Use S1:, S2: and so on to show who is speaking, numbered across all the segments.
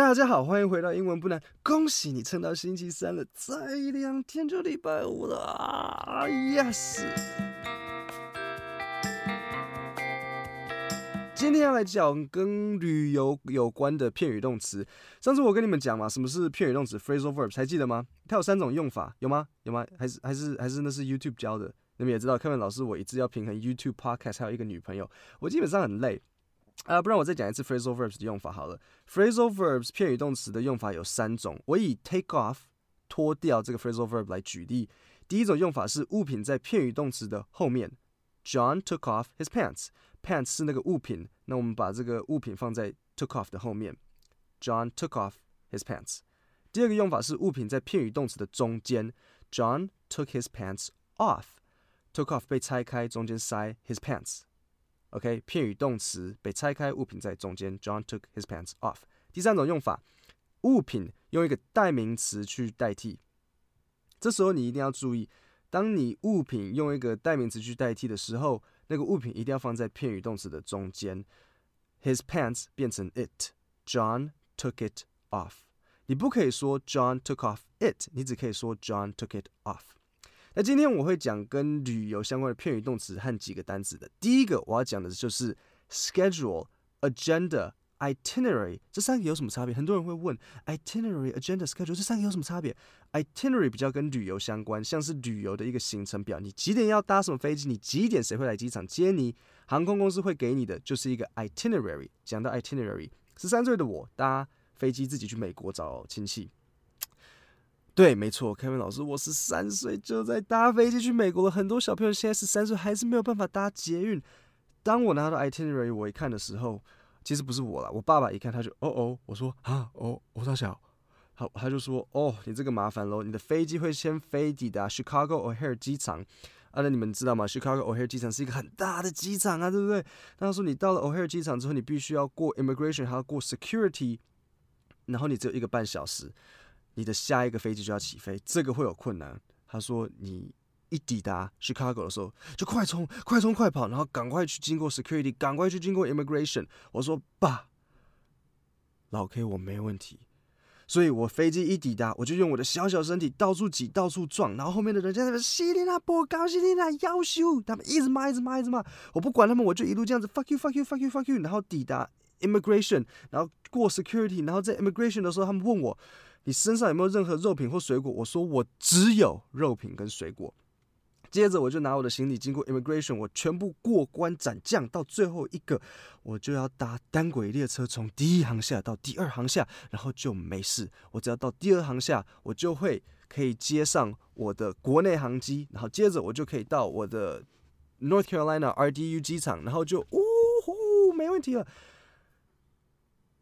S1: 大家好，欢迎回到英文不难。恭喜你撑到星期三了，再两天就礼拜五了，yes！今天要来讲跟旅游有关的片语动词。上次我跟你们讲嘛，什么是片语动词 （phrasal verbs） 还记得吗？它有三种用法，有吗？有吗？还是还是还是那是 YouTube 教的？你们也知道，Kevin 老师我一直要平衡 YouTube、Podcast，还有一个女朋友，我基本上很累。啊、不然我再讲一次 phrasal verbs 的用法好了。phrasal verbs 片语动词的用法有三种，我以 take off 脱掉这个 phrasal verb 来举例。第一种用法是物品在片语动词的后面，John took off his pants。pants 是那个物品，那我们把这个物品放在 took off 的后面，John took off his pants。第二个用法是物品在片语动词的中间，John took his pants off。took off 被拆开，中间塞 his pants。OK，片语动词被拆开，物品在中间。John took his pants off。第三种用法，物品用一个代名词去代替。这时候你一定要注意，当你物品用一个代名词去代替的时候，那个物品一定要放在片语动词的中间。His pants 变成 it，John took it off。你不可以说 John took off it，你只可以说 John took it off。那今天我会讲跟旅游相关的片语动词和几个单词的。第一个我要讲的就是 schedule、agenda、itinerary 这三个有什么差别？很多人会问 itinerary、agenda、schedule 这三个有什么差别？itinerary 比较跟旅游相关，像是旅游的一个行程表，你几点要搭什么飞机？你几点谁会来机场接你？航空公司会给你的就是一个 itinerary。讲到 itinerary，十三岁的我搭飞机自己去美国找亲戚。对，没错，Kevin 老师，我十三岁就在搭飞机去美国了。很多小朋友现在十三岁还是没有办法搭捷运。当我拿到 itinerary 我一看的时候，其实不是我啦，我爸爸一看他就哦哦，我说啊哦，我大小，好，他就说哦，你这个麻烦喽，你的飞机会先飞抵达 Chicago O'Hare 机场啊，那你们知道吗？Chicago O'Hare 机场是一个很大的机场啊，对不对？他说你到了 O'Hare 机场之后，你必须要过 immigration，还要过 security，然后你只有一个半小时。你的下一个飞机就要起飞，这个会有困难。他说，你一抵达 Chicago 的时候，就快冲、快冲、快跑，然后赶快去经过 security，赶快去经过 immigration。我说爸，老 K 我没问题。所以我飞机一抵达，我就用我的小小身体到处挤、到处撞，然后后面的人在那边西里娜波高西里娜要修，他们一直骂、一直骂、一直骂。我不管他们，我就一路这样子 fuck you fuck you fuck you fuck you，然后抵达 immigration，然后过 security，然后在 immigration 的时候，他们问我。你身上有没有任何肉品或水果？我说我只有肉品跟水果。接着我就拿我的行李经过 immigration，我全部过关斩将，到最后一个我就要搭单轨列车从第一航下到第二航下，然后就没事。我只要到第二航下，我就会可以接上我的国内航机，然后接着我就可以到我的 North Carolina RDU 机场，然后就呜呼没问题了。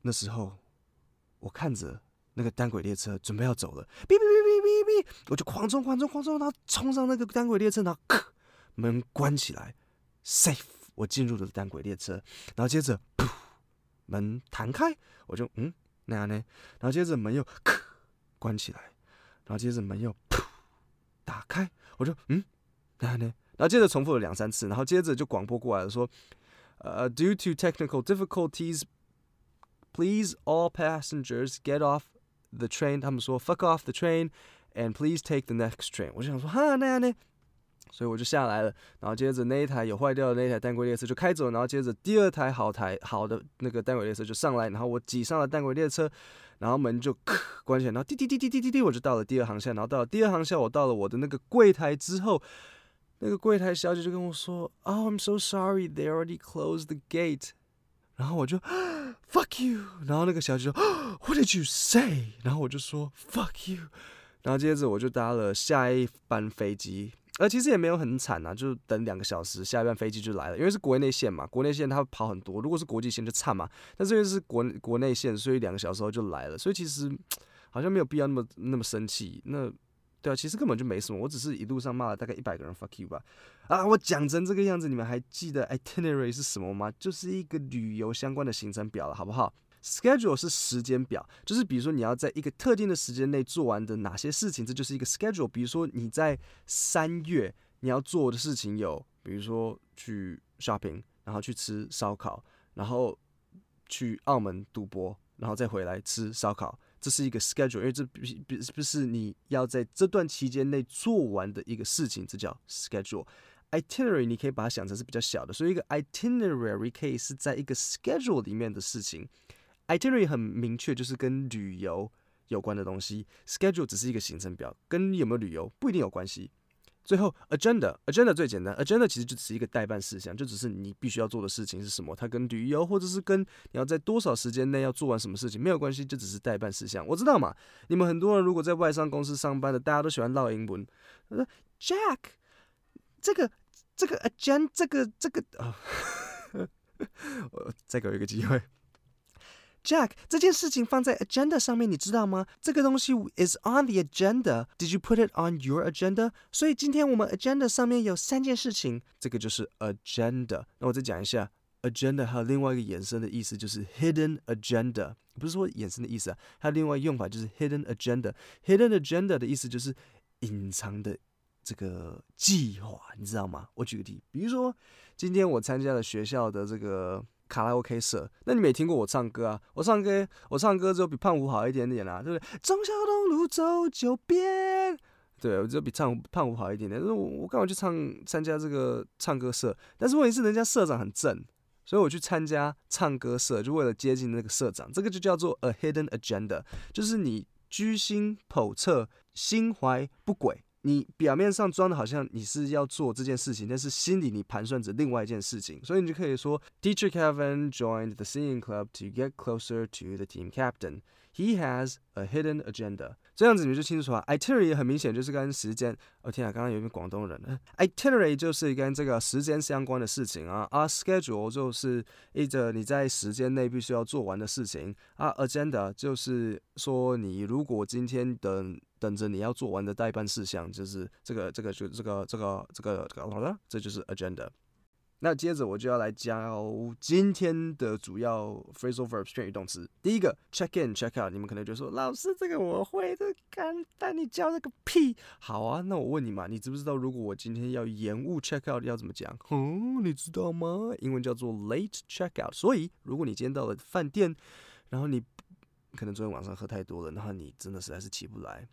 S1: 那时候我看着。那个单轨列车准备要走了，哔哔哔哔哔哔，我就狂冲狂冲狂冲，然后冲上那个单轨列车，然后咔，门关起来，safe，我进入了单轨列车，然后接着噗，门弹开，我就嗯那样呢，然后接着门又咔关起来，然后接着门又噗打开，我就嗯那样呢，然后接着重复了两三次，然后接着就广播过来了说，呃，due to technical difficulties，please all passengers get off。The train，他们说 fuck off the train，and please take the next train。我就想说哈那样呢，所以我就下来了。然后接着那一台有坏掉的那一台单轨列车就开走，然后接着第二台好台好的那个单轨列车就上来，然后我挤上了单轨列车，然后门就咔关起来，然后滴滴滴滴滴滴滴，我就到了第二航厦。然后到了第二航厦，我到了我的那个柜台之后，那个柜台小姐就跟我说：“Oh, I'm so sorry, they already closed the gate。”然后我就。Fuck you！然后那个小姐说，What did you say？然后我就说 Fuck you！然后接着我就搭了下一班飞机，而其实也没有很惨啊，就等两个小时，下一班飞机就来了。因为是国内线嘛，国内线它跑很多，如果是国际线就差嘛。但是因为是国国内线，所以两个小时后就来了。所以其实好像没有必要那么那么生气。那对啊，其实根本就没什么，我只是一路上骂了大概一百个人 fuck you 吧。啊，我讲成这个样子，你们还记得 itinerary 是什么吗？就是一个旅游相关的行程表了，好不好？schedule 是时间表，就是比如说你要在一个特定的时间内做完的哪些事情，这就是一个 schedule。比如说你在三月你要做的事情有，比如说去 shopping，然后去吃烧烤，然后去澳门赌博。然后再回来吃烧烤。这是一个 schedule，因为这不不不是你要在这段期间内做完的一个事情，这叫 schedule。Itinerary 你可以把它想成是比较小的，所以一个 itinerary 可以是在一个 schedule 里面的事情。itinerary 很明确，就是跟旅游有关的东西，schedule 只是一个行程表，跟有没有旅游不一定有关系。最后，agenda，agenda 最简单，agenda 其实就只是一个待办事项，就只是你必须要做的事情是什么。它跟旅游或者是跟你要在多少时间内要做完什么事情没有关系，就只是待办事项。我知道嘛，你们很多人如果在外商公司上班的，大家都喜欢唠英文。他说：“Jack，这个这个 agenda，这个这个啊，我再给我一个机会。” Jack，这件事情放在 agenda 上面，你知道吗？这个东西 is on the agenda. Did you put it on your agenda? 所以今天我们 agenda 上面有三件事情，这个就是 agenda。那我再讲一下，agenda 还有另外一个衍生的意思，就是 hidden agenda。不是说衍生的意思啊，它另外用法就是 hidden agenda。hidden agenda 的意思就是隐藏的这个计划，你知道吗？我举个例，比如说今天我参加了学校的这个。卡拉 OK 社，那你没听过我唱歌啊？我唱歌，我唱歌只有比胖虎好一点点啊，对不对？忠孝东路走九遍，对，我只有比唱胖虎好一点点。但是我我刚好去唱参加这个唱歌社，但是问题是人家社长很正，所以我去参加唱歌社，就为了接近那个社长。这个就叫做 a hidden agenda，就是你居心叵测，心怀不轨。你表面上装的好像你是要做这件事情，但是心里你盘算着另外一件事情，所以你就可以说，Teacher Kevin joined the singing club to get closer to the team captain. He has a hidden agenda. 这样子你就清楚了。Itinerary 很明显就是跟时间。哦天啊，刚刚有一个广东人。Itinerary 就是跟这个时间相关的事情啊。啊，schedule 就是一个你在时间内必须要做完的事情。啊，agenda 就是说你如果今天等等着你要做完的待办事项，就是这个这个就这个这个这个这个好了，这就是 agenda。那接着我就要来教今天的主要 phrasal verbs 片语动词。第一个 check in check out，你们可能就说老师这个我会的，干，但你教了个屁。好啊，那我问你嘛，你知不知道如果我今天要延误 check out 要怎么讲？嗯，你知道吗？英文叫做 late check out。所以如果你今天到了饭店，然后你可能昨天晚上喝太多了，然后你真的实在是起不来，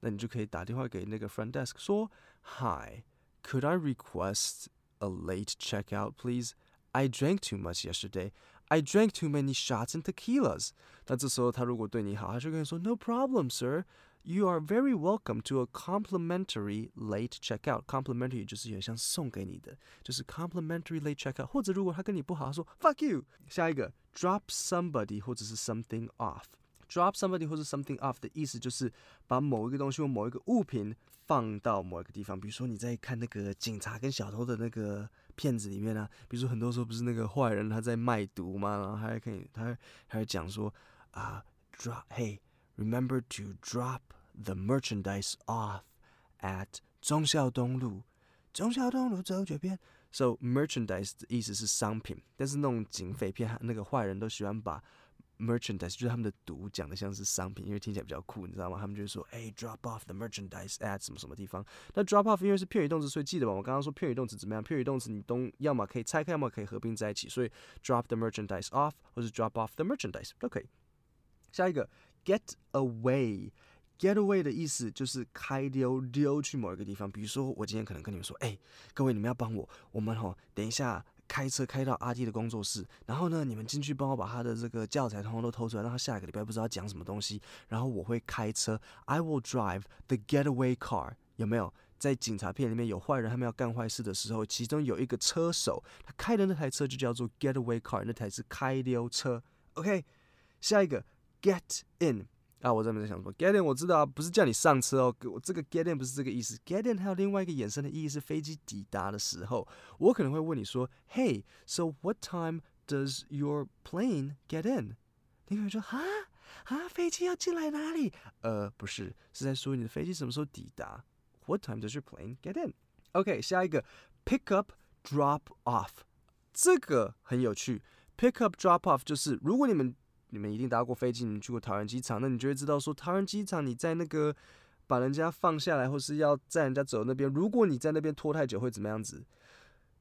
S1: 那你就可以打电话给那个 front desk 说，Hi，could I request A late checkout, please. I drank too much yesterday. I drank too many shots and tequilas. 那这时候他如果对你好，他就跟你说，No problem, sir. You are very welcome to a complimentary late checkout. Complimentary 就是有点像送给你的，就是 complimentary late checkout。或者如果他跟你不好，他说 Fuck you。下一个 drop somebody 或者是 something off。drop somebody 或者 something off 的意思就是把某一个东西或某一个物品。 放到某一个地方，比如说你在看那个警察跟小偷的那个片子里面啊，比如说很多时候不是那个坏人他在卖毒吗？然后他还可以，他还会讲说啊，drop，hey，remember to drop the merchandise off at 中孝东路，中孝东路走这边。So merchandise 的意思是商品，但是那种警匪片，那个坏人都喜欢把。Merchandise 就是他们的读讲的像是商品，因为听起来比较酷，你知道吗？他们就是说，哎，drop off the merchandise at 什么什么地方。那 drop off 因为是片语动词，所以记得吧？我刚刚说片语动词怎么样？片语动词你都要么可以拆开，要么可以合并在一起，所以 drop the merchandise off 或是 drop off the merchandise 都可以。下一个 get away，get away 的意思就是开溜溜去某一个地方。比如说我今天可能跟你们说，哎，各位你们要帮我，我们吼等一下。开车开到阿弟的工作室，然后呢，你们进去帮我把他的这个教材通通都偷出来，让他下个礼拜不知道讲什么东西。然后我会开车，I will drive the getaway car。有没有在警察片里面有坏人他们要干坏事的时候，其中有一个车手，他开的那台车就叫做 getaway car，那台是开溜车。OK，下一个 get in。啊，我在没在想说，get in 我知道啊，不是叫你上车哦，我这个 get in 不是这个意思，get in 还有另外一个衍生的意义是飞机抵达的时候，我可能会问你说，Hey，so what time does your plane get in？你可能说，哈啊，飞机要进来哪里？呃，不是，是在说你的飞机什么时候抵达？What time does your plane get in？OK，下一个 pick up drop off，这个很有趣，pick up drop off 就是如果你们。你们一定搭过飞机，你去过桃园机场，那你就会知道说，桃园机场你在那个把人家放下来，或是要载人家走那边，如果你在那边拖太久，会怎么样子？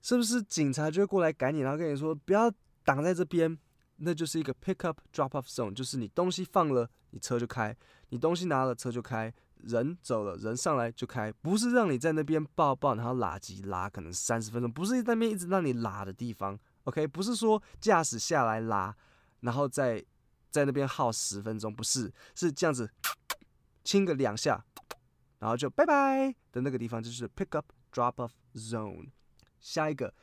S1: 是不是警察就会过来赶你，然后跟你说不要挡在这边，那就是一个 pick up drop off zone，就是你东西放了，你车就开；你东西拿了，车就开；人走了，人上来就开，不是让你在那边抱抱，然后拉机拉可能三十分钟，不是那边一直让你拉的地方。OK，不是说驾驶下来拉，然后再在那边耗十分钟，不是，是这样子，亲个两下，然后就拜拜的那个地方就是 pick up drop off zone。下一个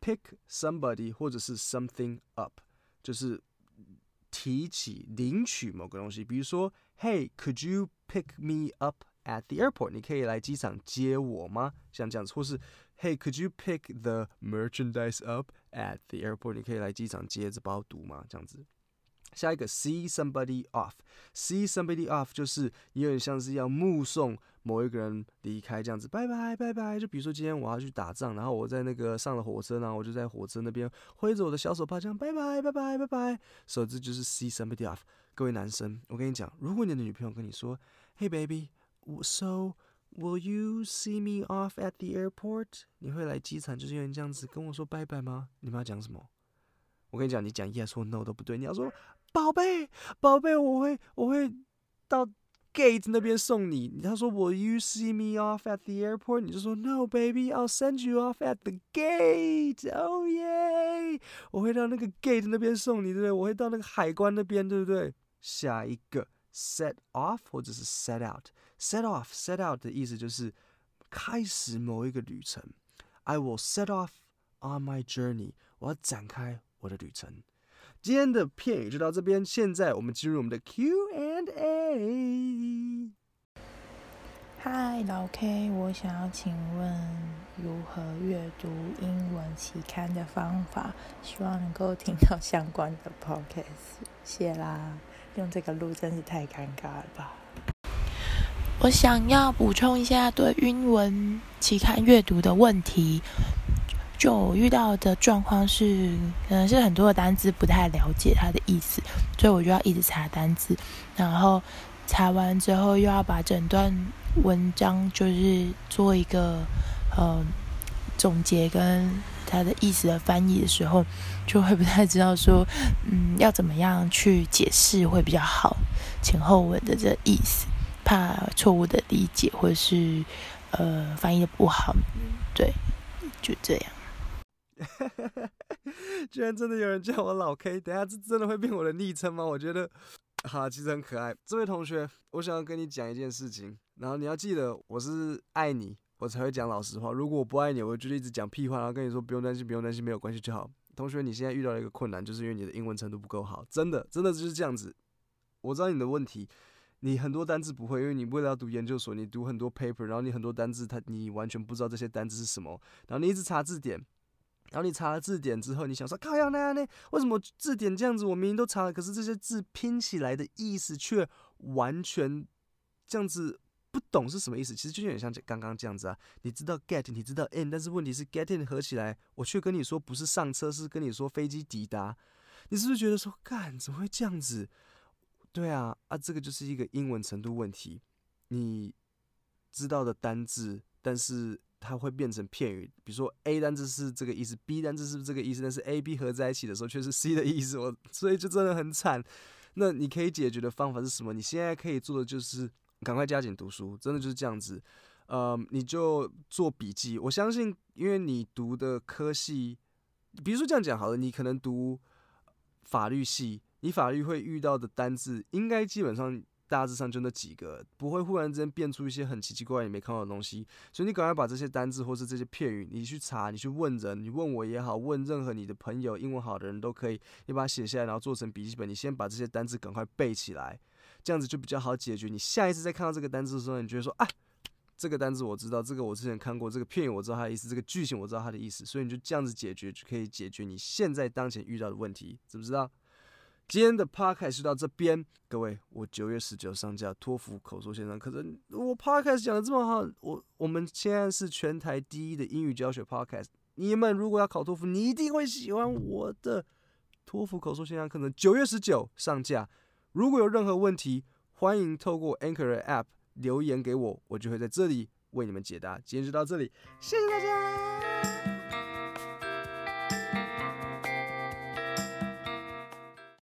S1: pick somebody 或者是 something up，就是提起领取某个东西，比如说，Hey，could you pick me up at the airport？你可以来机场接我吗？像这样子，或是。Hey, could you pick the merchandise up at the airport？你可以来机场接这包毒吗？这样子。下一个，see somebody off，see somebody off 就是有点像是要目送某一个人离开这样子，拜拜拜拜。就比如说今天我要去打仗，然后我在那个上了火车，然后我就在火车那边挥着我的小手帕，这样拜拜拜拜拜拜。所以这就是 see somebody off。各位男生，我跟你讲，如果你的女朋友跟你说，Hey baby，so Will you see me off at the airport？你会来机场，就是因为这样子跟我说拜拜吗？你们要讲什么？我跟你讲，你讲 yes 或 no 都不对。你要说宝贝，宝贝，我会我会到 gate 那边送你。他说 Will you see me off at the airport？你就说 No baby，I'll send you off at the gate。Oh yeah，我会到那个 gate 那边送你，对不对？我会到那个海关那边，对不对？下一个 set off 或者是 set out。Set off, set out 的意思就是开始某一个旅程。I will set off on my journey。我要展开我的旅程。今天的片语就到这边，现在我们进入我们的 Q and A。
S2: 嗨，老 K，我想要请问如何阅读英文期刊的方法，希望能够听到相关的 Podcast。谢啦，用这个录真是太尴尬了吧。我想要补充一下对英文期刊阅读的问题，就遇到的状况是，可能是很多的单字不太了解它的意思，所以我就要一直查单字，然后查完之后又要把整段文章就是做一个呃总结跟它的意思的翻译的时候，就会不太知道说，嗯，要怎么样去解释会比较好，前后文的这意思。怕错误的理解，或者是呃翻译的不好，对，就这样。
S1: 居然真的有人叫我老 K，等下这真的会变我的昵称吗？我觉得，好，其实很可爱。这位同学，我想要跟你讲一件事情，然后你要记得，我是爱你，我才会讲老实话。如果我不爱你，我就一直讲屁话，然后跟你说不用担心，不用担心，没有关系就好。同学，你现在遇到了一个困难，就是因为你的英文程度不够好，真的，真的就是这样子。我知道你的问题。你很多单字不会，因为你为了要读研究所，你读很多 paper，然后你很多单字，它你完全不知道这些单字是什么，然后你一直查字典，然后你查了字典之后，你想说，靠要那样呢？为什么字典这样子？我明明都查了，可是这些字拼起来的意思却完全这样子不懂是什么意思？其实就有点像刚刚这样子啊，你知道 get，你知道 in，但是问题是 get in 合起来，我却跟你说不是上车，是跟你说飞机抵达，你是不是觉得说，干怎么会这样子？对啊，啊，这个就是一个英文程度问题。你知道的单字，但是它会变成片语。比如说 A 单字是这个意思，B 单字是不是这个意思？但是 A、B 合在一起的时候却是 C 的意思。我所以就真的很惨。那你可以解决的方法是什么？你现在可以做的就是赶快加紧读书，真的就是这样子。呃，你就做笔记。我相信，因为你读的科系，比如说这样讲好了，你可能读法律系。你法律会遇到的单字，应该基本上大致上就那几个，不会忽然之间变出一些很奇奇怪怪你没看到的东西。所以你赶快把这些单字或是这些片语，你去查，你去问人，你问我也好，问任何你的朋友，英文好的人都可以，你把它写下来，然后做成笔记本。你先把这些单字赶快背起来，这样子就比较好解决。你下一次再看到这个单字的时候，你觉得说啊，这个单字我知道，这个我之前看过，这个片语我知道它的意思，这个句型我知道它的意思，所以你就这样子解决，就可以解决你现在当前遇到的问题，知不知道？今天的 podcast 就到这边，各位，我九月十九上架托福口说线上课程。我 podcast 讲的这么好，我我们现在是全台第一的英语教学 podcast。你们如果要考托福，你一定会喜欢我的托福口说线上课程。九月十九上架，如果有任何问题，欢迎透过 Anchor App 留言给我，我就会在这里为你们解答。今天就到这里，谢谢大家。